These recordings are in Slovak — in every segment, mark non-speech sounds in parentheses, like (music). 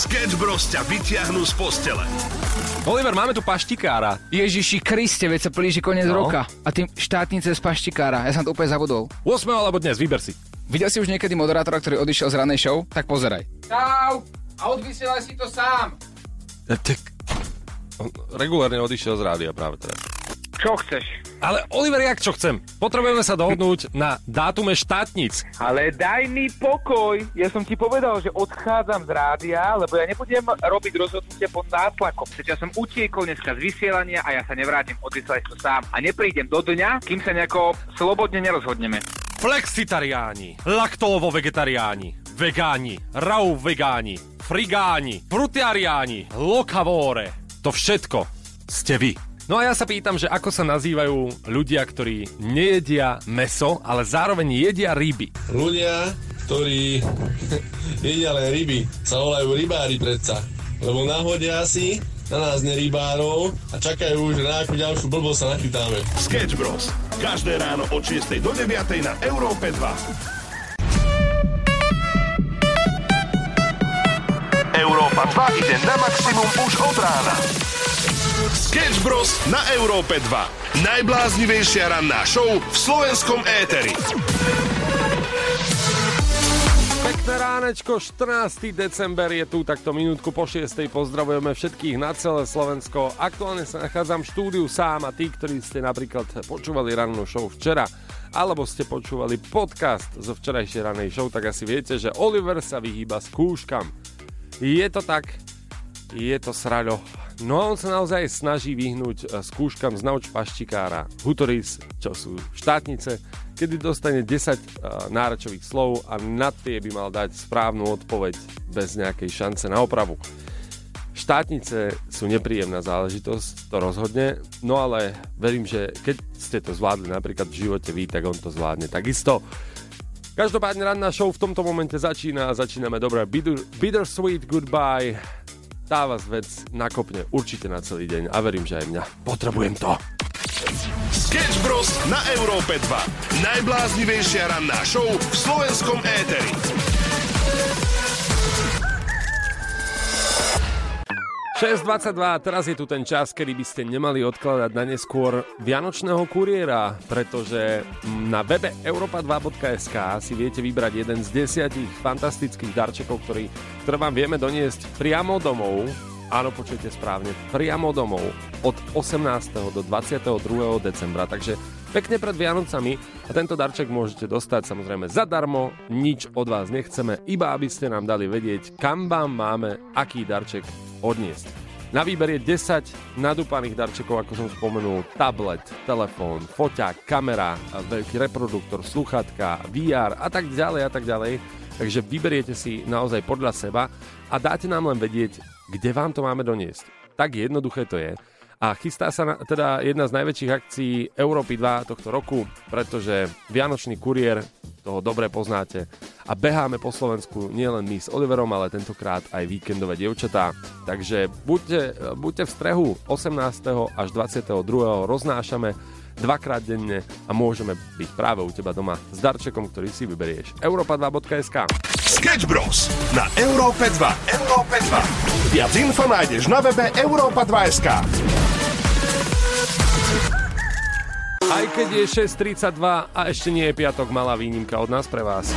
Sketch Bros ťa vyťahnú z postele. Oliver, máme tu paštikára. Ježiši Kriste, veď sa blíži koniec No. roka. A tým štátnice z paštikára. Ja som to úplne zabudol. 8. alebo dnes, vyber si. Videl si už niekedy moderátora, ktorý odišiel z ranej show? Tak pozeraj. Čau! A odvysielaj si to sám. E, Tak... On regulárne odišiel z rádia práve teraz. Čo chceš? Ale Oliver, jak čo chcem? Potrebujeme sa dohodnúť na dátume štátnic. Ale daj mi pokoj. Ja som ti povedal, že odchádzam z rádia, lebo ja nebudem robiť rozhodnutie pod nátlakom. Veď ja som utiekol dneska z vysielania a ja sa nevrátim odvysielať to sám. A neprídem do dňa, kým sa nejako slobodne nerozhodneme. Flexitariáni, laktóvo-vegetariáni, vegáni, rau vegáni, frigáni, frutiariáni, lokavore. To všetko ste vy. No a ja sa pýtam, že ako sa nazývajú ľudia, ktorí nejedia meso, ale zároveň jedia ryby. Ľudia, ktorí (laughs) jedia len ryby, sa volajú rybári predsa. Lebo nahodia si na nás nerybárov a čakajú, že na akú ďalšiu blbosť sa nachytáme. Sketch Bros. Každé ráno od 6 do 9 na Európe 2. Európa 2 ide na maximum už od rána. Sketch Bros. na Európe 2. Najbláznivejšia ranná show v slovenskom éteri. Pekné ránečko, 14. december je tu, takto minútku po 6. Pozdravujeme všetkých na celé Slovensko. Aktuálne sa nachádzam v štúdiu sám a tí, ktorí ste napríklad počúvali rannú show včera, alebo ste počúvali podcast zo včerajšej ranej show, tak asi viete, že Oliver sa vyhýba skúškam. Je to tak, je to sraľo. No a on sa naozaj snaží vyhnúť e, skúškam z nauč paštikára Hutoris, čo sú štátnice, kedy dostane 10 uh, náračových slov a na tie by mal dať správnu odpoveď bez nejakej šance na opravu. Štátnice sú nepríjemná záležitosť, to rozhodne, no ale verím, že keď ste to zvládli napríklad v živote vy, tak on to zvládne takisto. Každopádne ranná show v tomto momente začína a začíname dobré Bitter, Bittersweet Goodbye. Tá vás vec nakopne určite na celý deň a verím, že aj mňa. Potrebujem to. Sketch Bros. na Európe 2. Najbláznivejšia ranná show v slovenskom éteri. 6.22, teraz je tu ten čas, kedy by ste nemali odkladať na neskôr Vianočného kuriéra, pretože na webe europa2.sk si viete vybrať jeden z desiatich fantastických darčekov, ktorý, ktoré vám vieme doniesť priamo domov. Áno, počujete správne, priamo domov od 18. do 22. decembra, takže pekne pred Vianocami a tento darček môžete dostať samozrejme zadarmo, nič od vás nechceme, iba aby ste nám dali vedieť, kam vám máme aký darček odniesť. Na výber je 10 nadúpaných darčekov, ako som spomenul, tablet, telefón, foťák, kamera, veľký reproduktor, sluchatka, VR a tak ďalej a tak ďalej. Takže vyberiete si naozaj podľa seba a dáte nám len vedieť, kde vám to máme doniesť. Tak jednoduché to je. A chystá sa na, teda jedna z najväčších akcií Európy 2 tohto roku, pretože Vianočný kuriér, toho dobre poznáte, a beháme po Slovensku nielen my s Oliverom, ale tentokrát aj víkendové dievčatá. Takže buďte, buďte v strehu 18. až 22. roznášame dvakrát denne a môžeme byť práve u teba doma s darčekom, ktorý si vyberieš. Europa2.sk Sketch Bros. na Európe 2. Európe 2. Viac info nájdeš na webe Europa2.sk. Aj keď je 6.32 a ešte nie je piatok, malá výnimka od nás pre vás.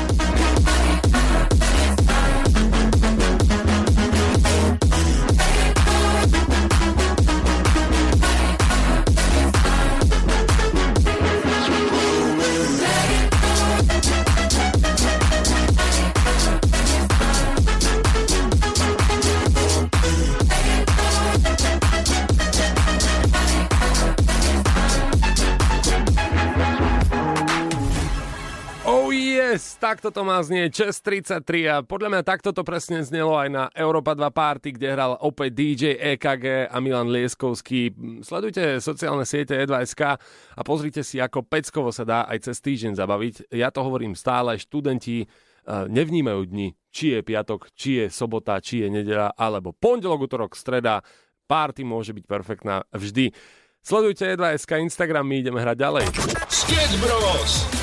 Takto to má znieť 6.33 a podľa mňa takto to presne znelo aj na Europa 2 Party, kde hral opäť DJ EKG a Milan Lieskovský. Sledujte sociálne siete E2SK a pozrite si, ako peckovo sa dá aj cez týždeň zabaviť. Ja to hovorím stále, študenti eh, nevnímajú dni, či je piatok, či je sobota, či je nedela, alebo pondelok, útorok, streda. Party môže byť perfektná vždy. Sledujte E2SK Instagram, my ideme hrať ďalej. Sketch Bros.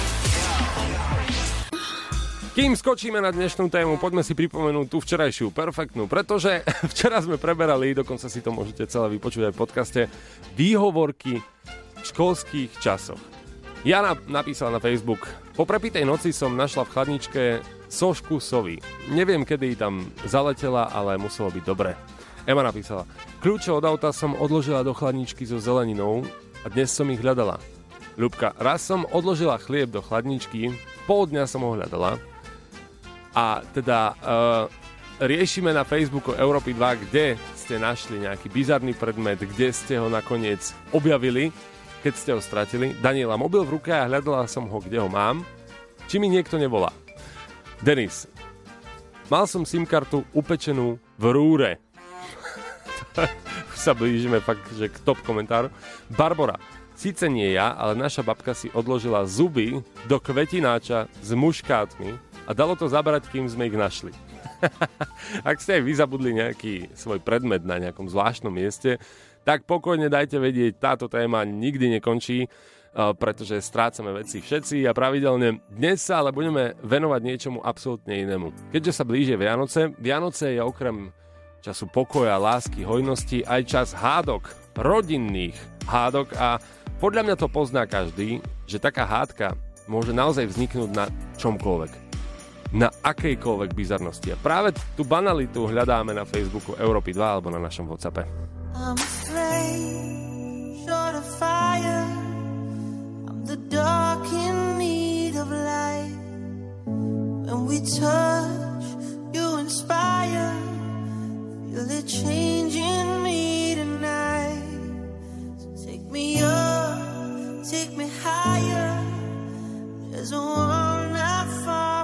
Kým skočíme na dnešnú tému, poďme si pripomenúť tú včerajšiu perfektnú, pretože (laughs) včera sme preberali, dokonca si to môžete celé vypočuť aj v podcaste, výhovorky v školských časoch. Jana napísala na Facebook, po prepitej noci som našla v chladničke sošku sovy. Neviem, kedy tam zaletela, ale muselo byť dobre. Ema napísala, kľúče od auta som odložila do chladničky so zeleninou a dnes som ich hľadala. Ľubka, raz som odložila chlieb do chladničky, pol dňa som ho hľadala a teda uh, riešime na Facebooku Európy 2, kde ste našli nejaký bizarný predmet, kde ste ho nakoniec objavili, keď ste ho stratili. Daniela, mobil v ruke a hľadala som ho, kde ho mám. Či mi niekto nevolá. Denis, mal som SIM kartu upečenú v rúre. (laughs) sa blížime fakt, že k top komentáru. Barbara, síce nie ja, ale naša babka si odložila zuby do kvetináča s muškátmi a dalo to zabrať, kým sme ich našli. (laughs) Ak ste aj vy zabudli nejaký svoj predmet na nejakom zvláštnom mieste, tak pokojne dajte vedieť, táto téma nikdy nekončí, pretože strácame veci všetci a pravidelne dnes sa ale budeme venovať niečomu absolútne inému. Keďže sa blížia Vianoce, Vianoce je okrem času pokoja, lásky, hojnosti aj čas hádok, rodinných hádok a podľa mňa to pozná každý, že taká hádka môže naozaj vzniknúť na čomkoľvek na akejkoľvek bizarnosti. A práve tú banalitu hľadáme na Facebooku Európy 2 alebo na našom WhatsAppe. I'm afraid, short of fire, I'm the dark in need of light. When we touch, you inspire, feel it changing me tonight. So take me up, take me higher, there's a one not far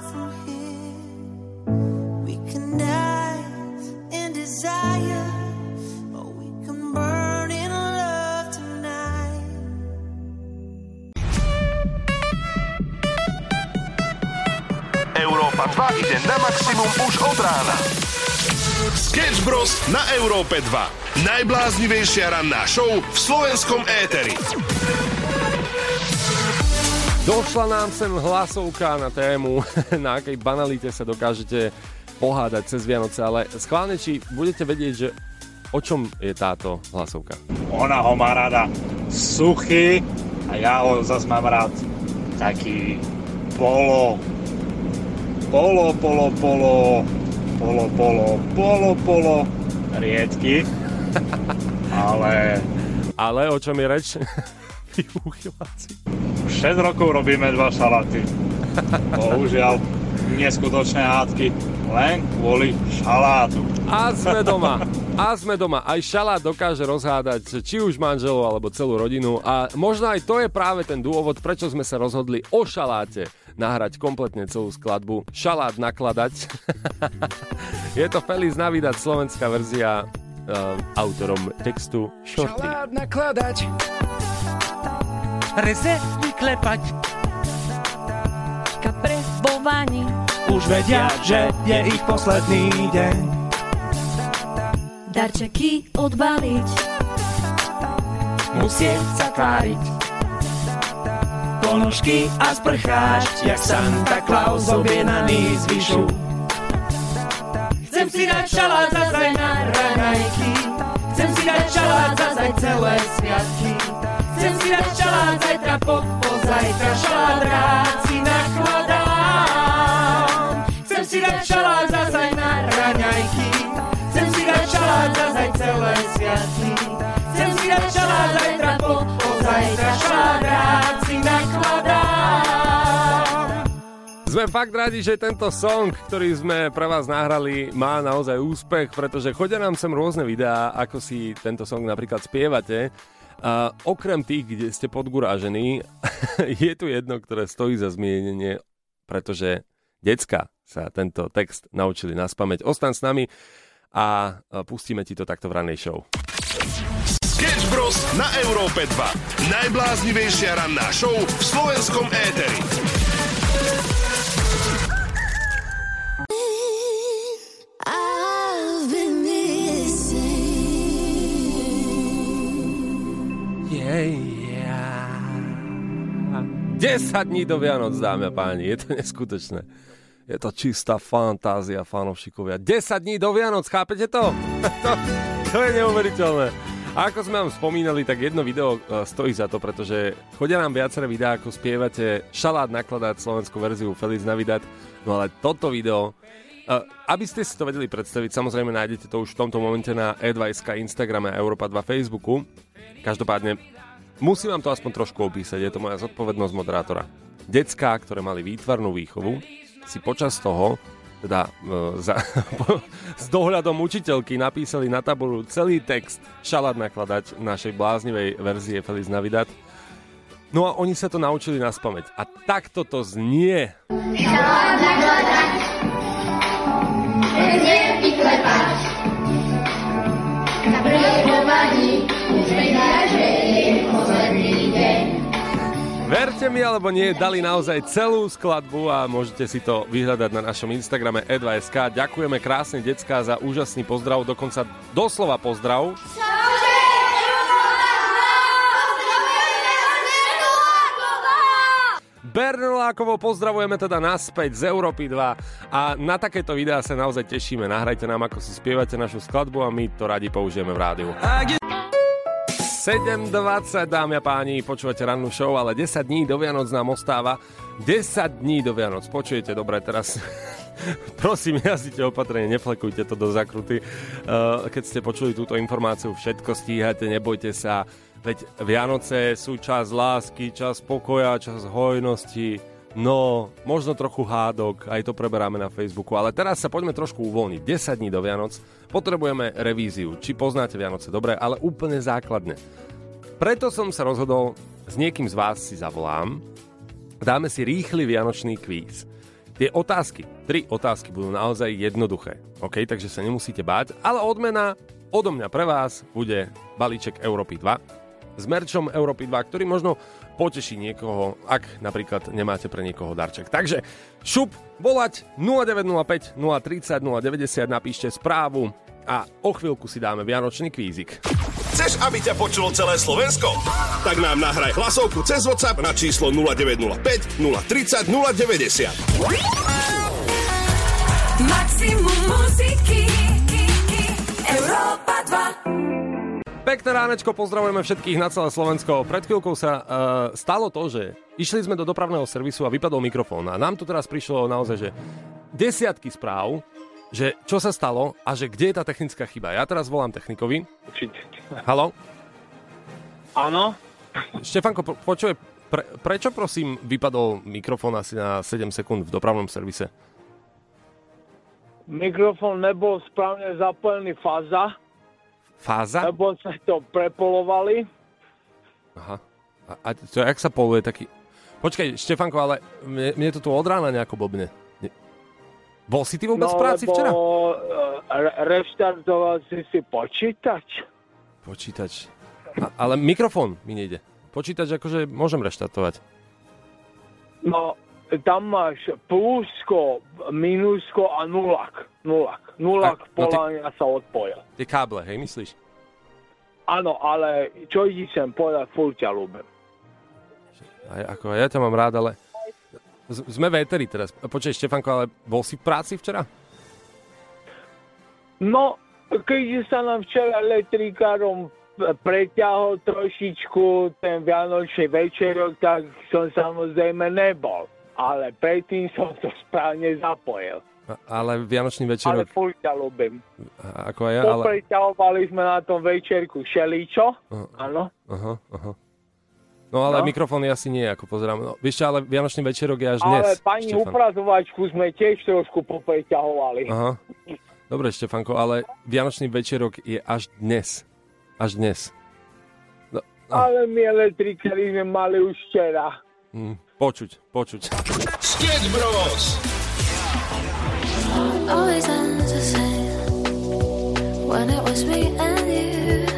Európa 2 ide na maximum už od rána. Sketch Bros. na Európe 2. Najbláznivejšia ranná show v slovenskom éteri. Došla nám sem hlasovka na tému, (laughs) na akej banalite sa dokážete pohádať cez Vianoce, ale schválne, či budete vedieť, že o čom je táto hlasovka? Ona ho má rada suchý a ja ho zase mám rád taký polo, polo, polo, polo, polo, polo, polo, polo, riedky, (laughs) ale... Ale o čom je reč? (laughs) 6 rokov robíme dva šalaty. Bohužiaľ, neskutočné hádky len kvôli šalátu. A sme doma. A sme doma. Aj šalát dokáže rozhádať či už manželov alebo celú rodinu. A možno aj to je práve ten dôvod, prečo sme sa rozhodli o šaláte nahrať kompletne celú skladbu. Šalát nakladať. (laughs) je to Feliz Navidad, slovenská verzia uh, autorom textu Shorty. Šalát nakladať Reze vyklepať Kapre vo vani už vedia, že je ich posledný deň. Darčeky odbaliť, musieť sa tváriť. Ponožky a sprcháč, jak Santa Claus objednaný z vyšu. Chcem si dať šalát zazaj na raňajky, chcem si dať šalát zazaj celé sviatky. Chcem si dať šalát zajtra po pozajtra, šalát rád si nakladám si dať šalát zazaj na raňajky. Chcem si dať šalát zazaj celé sviatky. Chcem si šalát zajtra po, po zajtra si nakladám. Sme fakt radi, že tento song, ktorý sme pre vás nahrali, má naozaj úspech, pretože chodia nám sem rôzne videá, ako si tento song napríklad spievate. A okrem tých, kde ste podgurážení, (laughs) je tu jedno, ktoré stojí za zmienenie, pretože decka sa tento text naučili na spameť. Ostaň s nami a pustíme ti to takto v ranej show. Sketch Bros. na Európe 2. Najbláznivejšia ranná show v slovenskom éteri. Yeah, yeah. 10 dní do Vianoc, dámy a páni, je to neskutočné. Je to čistá fantázia, fanovšikovia. 10 dní do Vianoc, chápete to? (laughs) to, to je neuveriteľné. A ako sme vám spomínali, tak jedno video e, stojí za to, pretože chodia nám viaceré videá, ako spievate šalát nakladať slovenskú verziu Feliz Navidad, no ale toto video, e, aby ste si to vedeli predstaviť, samozrejme nájdete to už v tomto momente na E2SK Instagrame a Europa 2 Facebooku. Každopádne musím vám to aspoň trošku opísať, je to moja zodpovednosť moderátora. Decká, ktoré mali výtvarnú výchovu, si počas toho teda e, za, po, (laughs) s dohľadom učiteľky napísali na tabulu celý text šalát nakladať našej bláznivej verzie Feliz Navidad. No a oni sa to naučili na spameť. A takto to znie. Šalát nakladať, vyklepať, na prvej už Verte mi alebo nie, dali naozaj celú skladbu a môžete si to vyhľadať na našom Instagrame e2sk. Ďakujeme krásne decka za úžasný pozdrav, dokonca doslova pozdrav. Bernolákovo pozdravujeme teda naspäť z Európy 2 a na takéto videá sa naozaj tešíme. Nahrajte nám, ako si spievate našu skladbu a my to radi použijeme v rádiu. 7.20, dámy a páni, počúvate rannú show, ale 10 dní do Vianoc nám ostáva. 10 dní do Vianoc, počujete dobre teraz. (laughs) Prosím, jazdite opatrne, neflekujte to do zakruty. Uh, keď ste počuli túto informáciu, všetko stíhate, nebojte sa. Veď Vianoce sú čas lásky, čas pokoja, čas hojnosti, No, možno trochu hádok, aj to preberáme na Facebooku, ale teraz sa poďme trošku uvoľniť. 10 dní do Vianoc potrebujeme revíziu. Či poznáte Vianoce dobre, ale úplne základne. Preto som sa rozhodol, s niekým z vás si zavolám, dáme si rýchly vianočný kvíz. Tie otázky, tri otázky budú naozaj jednoduché, OK, takže sa nemusíte báť, ale odmena odo mňa pre vás bude balíček Európy 2 s merčom Európy 2, ktorý možno poteší niekoho, ak napríklad nemáte pre niekoho darček. Takže šup, volať 0905 030 090, napíšte správu a o chvíľku si dáme vianočný kvízik. Chceš, aby ťa počulo celé Slovensko? Tak nám nahraj hlasovku cez WhatsApp na číslo 0905 030 090. Maximum muziky Európa 2 Pekné ránečko, pozdravujeme všetkých na celé Slovensko. Pred chvíľkou sa uh, stalo to, že išli sme do dopravného servisu a vypadol mikrofón. A nám tu teraz prišlo naozaj, že desiatky správ, že čo sa stalo a že kde je tá technická chyba. Ja teraz volám technikovi. Určite. Halo? Áno? Štefanko, po, počuje, pre, prečo prosím vypadol mikrofón asi na 7 sekúnd v dopravnom servise? Mikrofón nebol správne zapojený fáza Fáza? Lebo sa to prepolovali. Aha. A, a to jak sa poluje taký... Počkaj, Štefanko, ale mne, mne to tu od rána nejako blbne. Bol si ty vôbec no, v práci lebo, včera? Re- reštartoval si si počítač. Počítač. A, ale mikrofón mi nejde. Počítač akože môžem reštartovať. No, tam máš plusko, minusko a nulak. Nulak. Nulak a, no ty, sa odpoja. Tie káble, hej, myslíš? Áno, ale čo idí sem povedať, furt ťa ľúbim. Aj, ako, ja ťa mám rád, ale sme véteri teraz. Počkaj, Štefanko, ale bol si v práci včera? No, keď sa nám včera elektrikárom preťahol trošičku ten vianočný večerok, tak som samozrejme nebol ale predtým som to správne zapojil. Ale Vianočný večerok... Ale furt ťa ľúbim. Ako ja, ale... Popreťahovali sme na tom večerku šeličo, áno. Aha, aha. No ale no. mikrofón asi nie, ako pozerám. No, vieš ale Vianočný večerok je až dnes. Ale pani Štefan. uprazovačku sme tiež trošku popreťahovali. Aha. Dobre, Štefanko, ale Vianočný večerok je až dnes. Až dnes. No, no. Ale my elektrikári sme mali už včera. Mm. Počuť, počuť. Sketch Bros. Always ends the same When it was me and you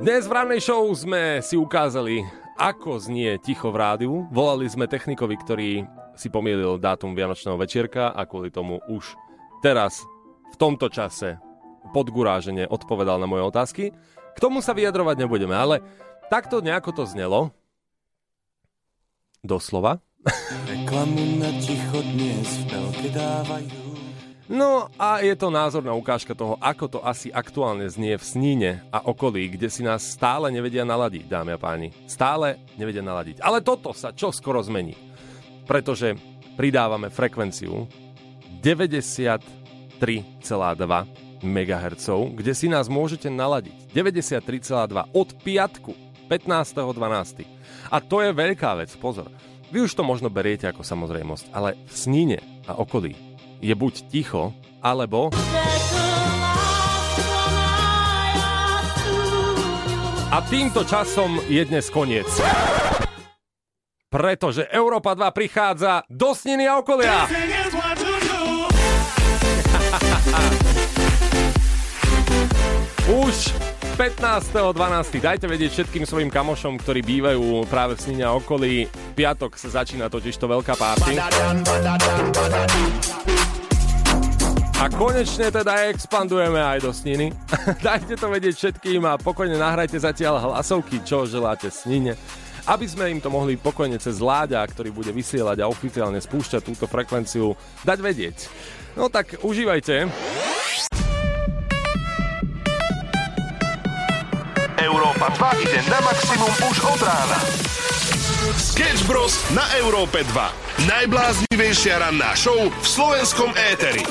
Dnes v rannej show sme si ukázali, ako znie ticho v rádiu. Volali sme technikovi, ktorý si pomielil dátum Vianočného večierka a kvôli tomu už teraz, v tomto čase, podgurážene odpovedal na moje otázky. K tomu sa vyjadrovať nebudeme, ale takto nejako to znelo. Doslova. Reklamu na ticho dnes v telke dávajú. No a je to názorná ukážka toho, ako to asi aktuálne znie v Sníne a okolí, kde si nás stále nevedia naladiť, dámy a páni. Stále nevedia naladiť. Ale toto sa čo skoro zmení. Pretože pridávame frekvenciu 93,2 MHz, kde si nás môžete naladiť. 93,2 od piatku 15.12. A to je veľká vec, pozor. Vy už to možno beriete ako samozrejmosť, ale v Sníne a okolí je buď ticho, alebo... A týmto časom je dnes koniec. Pretože Európa 2 prichádza do Sniny a okolia. (laughs) Už 15.12. Dajte vedieť všetkým svojim kamošom, ktorí bývajú práve v Snine okolí. Piatok sa začína totiž to veľká párty. A konečne teda expandujeme aj do sniny. (laughs) Dajte to vedieť všetkým a pokojne nahrajte zatiaľ hlasovky, čo želáte snine aby sme im to mohli pokojne cez Láďa, ktorý bude vysielať a oficiálne spúšťať túto frekvenciu, dať vedieť. No tak užívajte. Európa 2 ide na maximum už od rána. Sketch Bros. na Európe 2. Najbláznivejšia ranná show v slovenskom éteri.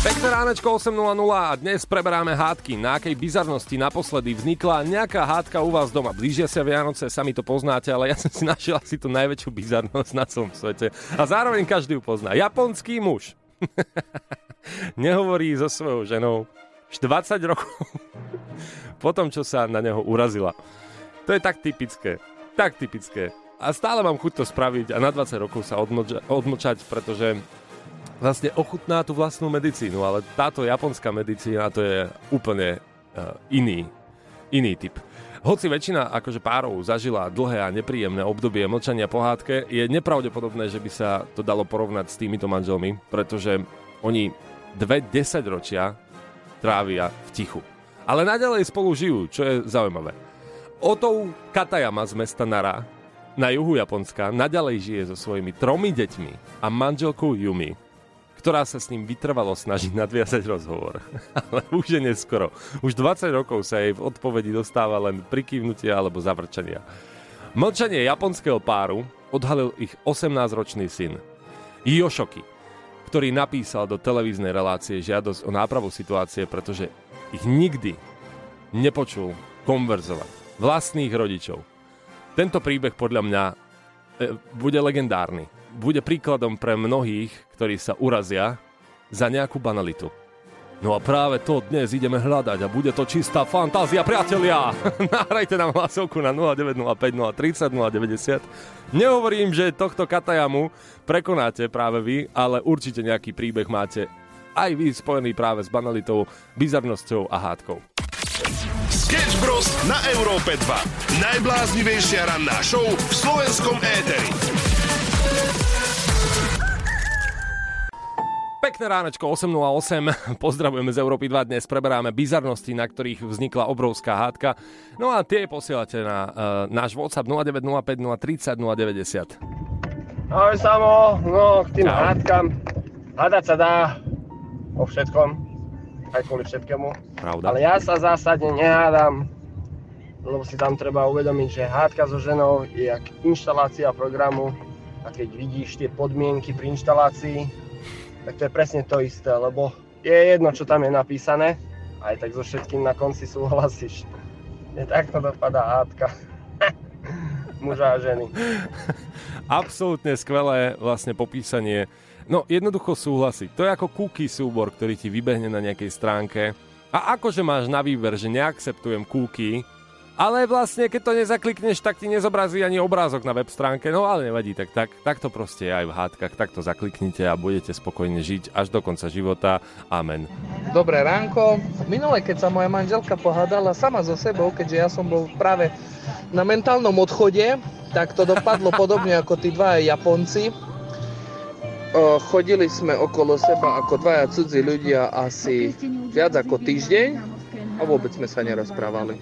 Pekné ránečko 8.00 a dnes preberáme hádky. Na akej bizarnosti naposledy vznikla nejaká hádka u vás doma. Blížia sa Vianoce, sami to poznáte, ale ja som si našiel asi tú najväčšiu bizarnosť na celom svete. A zároveň každý ju pozná. Japonský muž. (laughs) Nehovorí so svojou ženou 20 rokov (laughs) po tom, čo sa na neho urazila. To je tak typické. Tak typické. A stále mám chuť to spraviť a na 20 rokov sa odmoča- odmočať, pretože vlastne ochutná tú vlastnú medicínu, ale táto japonská medicína to je úplne uh, iný, iný typ. Hoci väčšina akože párov zažila dlhé a nepríjemné obdobie mlčania pohádke, je nepravdepodobné, že by sa to dalo porovnať s týmito manželmi, pretože oni dve desaťročia trávia v tichu. Ale naďalej spolu žijú, čo je zaujímavé. Otou Katayama z mesta Nara na juhu Japonska naďalej žije so svojimi tromi deťmi a manželkou Yumi, ktorá sa s ním vytrvalo snaží nadviazať rozhovor. (laughs) Ale už je neskoro. Už 20 rokov sa jej v odpovedi dostáva len prikývnutie alebo zavrčania. Mlčanie japonského páru odhalil ich 18-ročný syn. Yoshoki, ktorý napísal do televíznej relácie žiadosť o nápravu situácie, pretože ich nikdy nepočul konverzovať vlastných rodičov. Tento príbeh podľa mňa e, bude legendárny bude príkladom pre mnohých, ktorí sa urazia za nejakú banalitu. No a práve to dnes ideme hľadať a bude to čistá fantázia, priatelia! (laughs) Nahrajte nám hlasovku na 0905 030 090. Nehovorím, že tohto Katajamu prekonáte práve vy, ale určite nejaký príbeh máte aj vy spojený práve s banalitou, bizarnosťou a hádkou. Sketch Bros. na Európe 2. Najbláznivejšia ranná show v slovenskom éteri. Pekné ránečko 8.08, (laughs) pozdravujeme z Európy 2, dnes preberáme bizarnosti, na ktorých vznikla obrovská hádka. No a tie posielate na uh, náš WhatsApp 0905 030 090. Ahoj Samo, no k tým Čau. hádkam. Hádať sa dá o všetkom, aj kvôli všetkému. Pravda. Ale ja sa zásadne nehádam, lebo si tam treba uvedomiť, že hádka so ženou je jak inštalácia programu a keď vidíš tie podmienky pri inštalácii, tak to je presne to isté, lebo je jedno, čo tam je napísané, aj tak so všetkým na konci súhlasíš. Je takto dopadá hádka. (laughs) Muža a ženy. Absolútne skvelé vlastne popísanie. No jednoducho súhlasiť. To je ako cookie súbor, ktorý ti vybehne na nejakej stránke. A akože máš na výber, že neakceptujem cookie, Ale vlastne, keď to nezaklikneš, tak ti nezobrazí ani obrázok na web stránke. No ale nevadí, tak, tak, tak to proste je aj v hádkach. Tak to zakliknite a budete spokojne žiť až do konca života. Amen. Dobré ránko. Minule, keď sa moja manželka pohádala sama so sebou, keďže ja som bol práve na mentálnom odchode, tak to dopadlo (laughs) podobne ako tí dva Japonci. Chodili sme okolo seba ako dvaja cudzí ľudia asi viac ako týždeň a vôbec sme sa nerozprávali.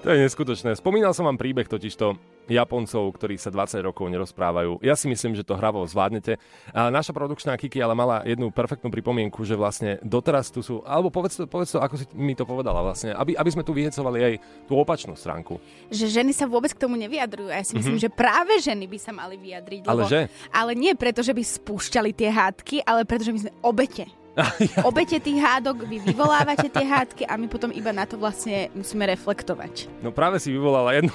To je neskutočné. Spomínal som vám príbeh totižto Japoncov, ktorí sa 20 rokov nerozprávajú. Ja si myslím, že to hravo zvládnete. A naša produkčná Kiki ale mala jednu perfektnú pripomienku, že vlastne doteraz tu sú, alebo povedz to, povedz to ako si mi to povedala vlastne, aby, aby sme tu vyhecovali aj tú opačnú stránku. Že ženy sa vôbec k tomu nevyjadrujú. A ja si myslím, Mhm. že práve ženy by sa mali vyjadriť. Ale lebo, že? Ale nie preto, že by spúšťali tie hádky, ale preto, že my sme obete. (laughs) Obete tých hádok, vy vyvolávate tie hádky a my potom iba na to vlastne musíme reflektovať. No práve si vyvolala jednu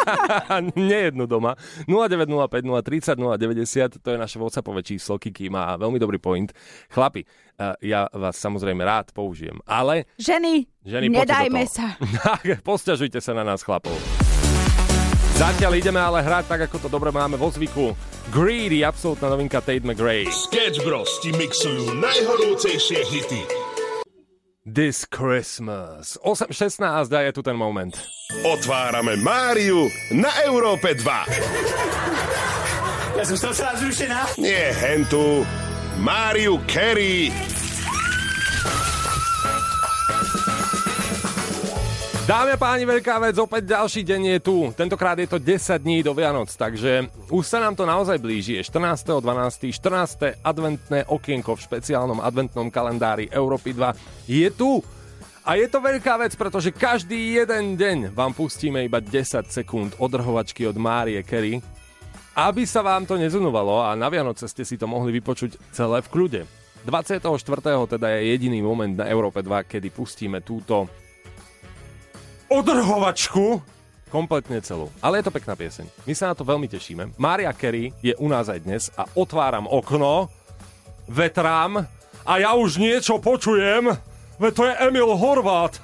(laughs) nie jednu doma. 0905 030 090, to je naše WhatsAppové číslo, Kiki má veľmi dobrý point. Chlapi, eh, ja vás samozrejme rád použijem, ale Ženy, Ženy, nedajme sa. (laughs) Posťažujte sa na nás, chlapov. Zatiaľ ideme ale hrať tak, ako to dobre máme vo zvyku. Greedy, absolútna novinka Tate McRae. Sketch Bros ti mixujú najhorúcejšie hity. This Christmas. 8.16 a je tu ten moment. Otvárame Máriu na Európe 2. Ja som z toho celá zrušená. Nie hentu. Máriu Carey. Dámy a páni, veľká vec, opäť ďalší deň je tu. Tentokrát je to 10 dní do Vianoc, takže už sa nám to naozaj blíži. Je 14.12. 14. adventné okienko v špeciálnom adventnom kalendári Európy 2 je tu. A je to veľká vec, pretože každý jeden deň vám pustíme iba 10 sekúnd odrhovačky od Márie Kerry, aby sa vám to nezunovalo a na Vianoce ste si to mohli vypočuť celé v kľude. 24. teda je jediný moment na Európe 2, kedy pustíme túto odrhovačku kompletne celú. Ale je to pekná pieseň. My sa na to veľmi tešíme. Mária Kerry je u nás aj dnes a otváram okno, vetrám a ja už niečo počujem, veď to je Emil Horvát.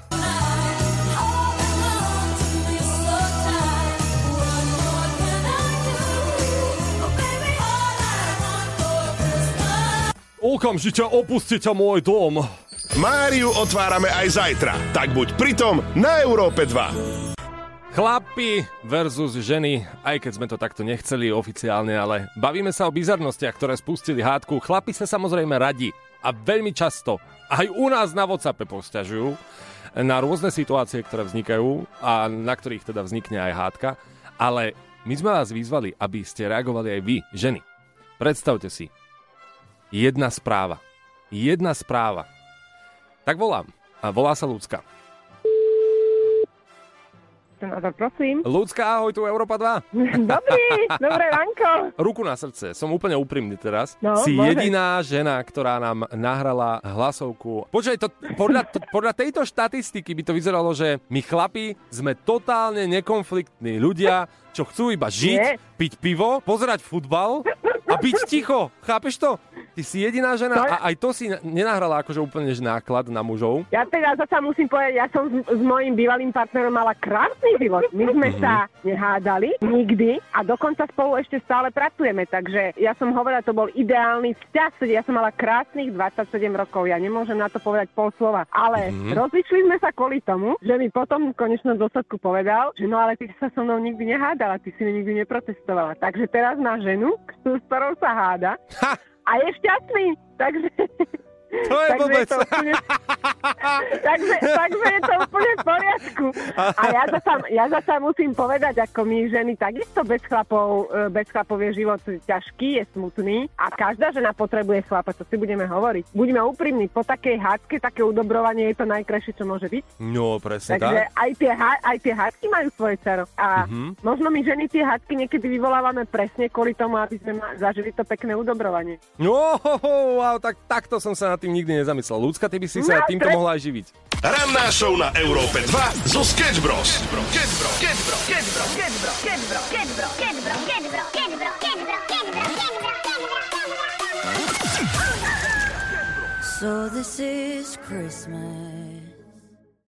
Okamžite opustite môj dom. Máriu otvárame aj zajtra, tak buď pritom na Európe 2. Chlapi versus ženy, aj keď sme to takto nechceli oficiálne, ale bavíme sa o bizarnostiach, ktoré spustili hádku. Chlapi sa samozrejme radi a veľmi často aj u nás na WhatsAppe posťažujú na rôzne situácie, ktoré vznikajú a na ktorých teda vznikne aj hádka. Ale my sme vás vyzvali, aby ste reagovali aj vy, ženy. Predstavte si, jedna správa. Jedna správa. Tak volám. A volá sa Ľudská. prosím. Ľudská, ahoj, tu Európa 2. (laughs) Dobrý, dobré ránko. Ruku na srdce, som úplne úprimný teraz. No, si môžeš. jediná žena, ktorá nám nahrala hlasovku. Počkaj, to, podľa, to, podľa tejto štatistiky by to vyzeralo, že my chlapi sme totálne nekonfliktní ľudia, čo chcú iba žiť, Nie. piť pivo, pozerať futbal a byť ticho. Chápeš to? Ty si jediná žena a aj to si na- nenahrala akože úplne náklad na mužov. Ja teda zasa musím povedať, ja som s, s mojím bývalým partnerom mala krásny život. My sme Mhm. sa nehádali nikdy a dokonca spolu ešte stále pracujeme, takže ja som hovorila, to bol ideálny vzťah. Ja som mala krásnych 27 rokov, ja nemôžem na to povedať pol slova. Ale Mhm. rozlišili sme sa kvôli tomu, že mi potom v konečnom dôsledku povedal, že no ale ty sa so mnou nikdy nehádala, ty si mi nikdy neprotestovala. Takže teraz má ženu, s ktorou sa háda a je šťastný. Takže... To je takže blbec. to úplne, (laughs) takže, takže je to úplne v poriadku. A ja zasa, ja zasa musím povedať, ako my ženy, takisto bez chlapov, e, bez chlapov je život ťažký, je smutný a každá žena potrebuje chlapa, to si budeme hovoriť. Buďme úprimní, po takej hádke, také udobrovanie je to najkrajšie, čo môže byť. No, presne Takže tak. aj tie, aj tie hádky majú svoje cero. A Mhm. možno my ženy tie hádky niekedy vyvolávame presne kvôli tomu, aby sme zažili to pekné udobrovanie. No, wow, tak takto som sa nad tým nikdy nezamyslel. Ľudská, ty by si sa no, týmto pre... mohla aj živiť. Ranná show na Európe 2 zo Sketch Bros. So this is Christmas.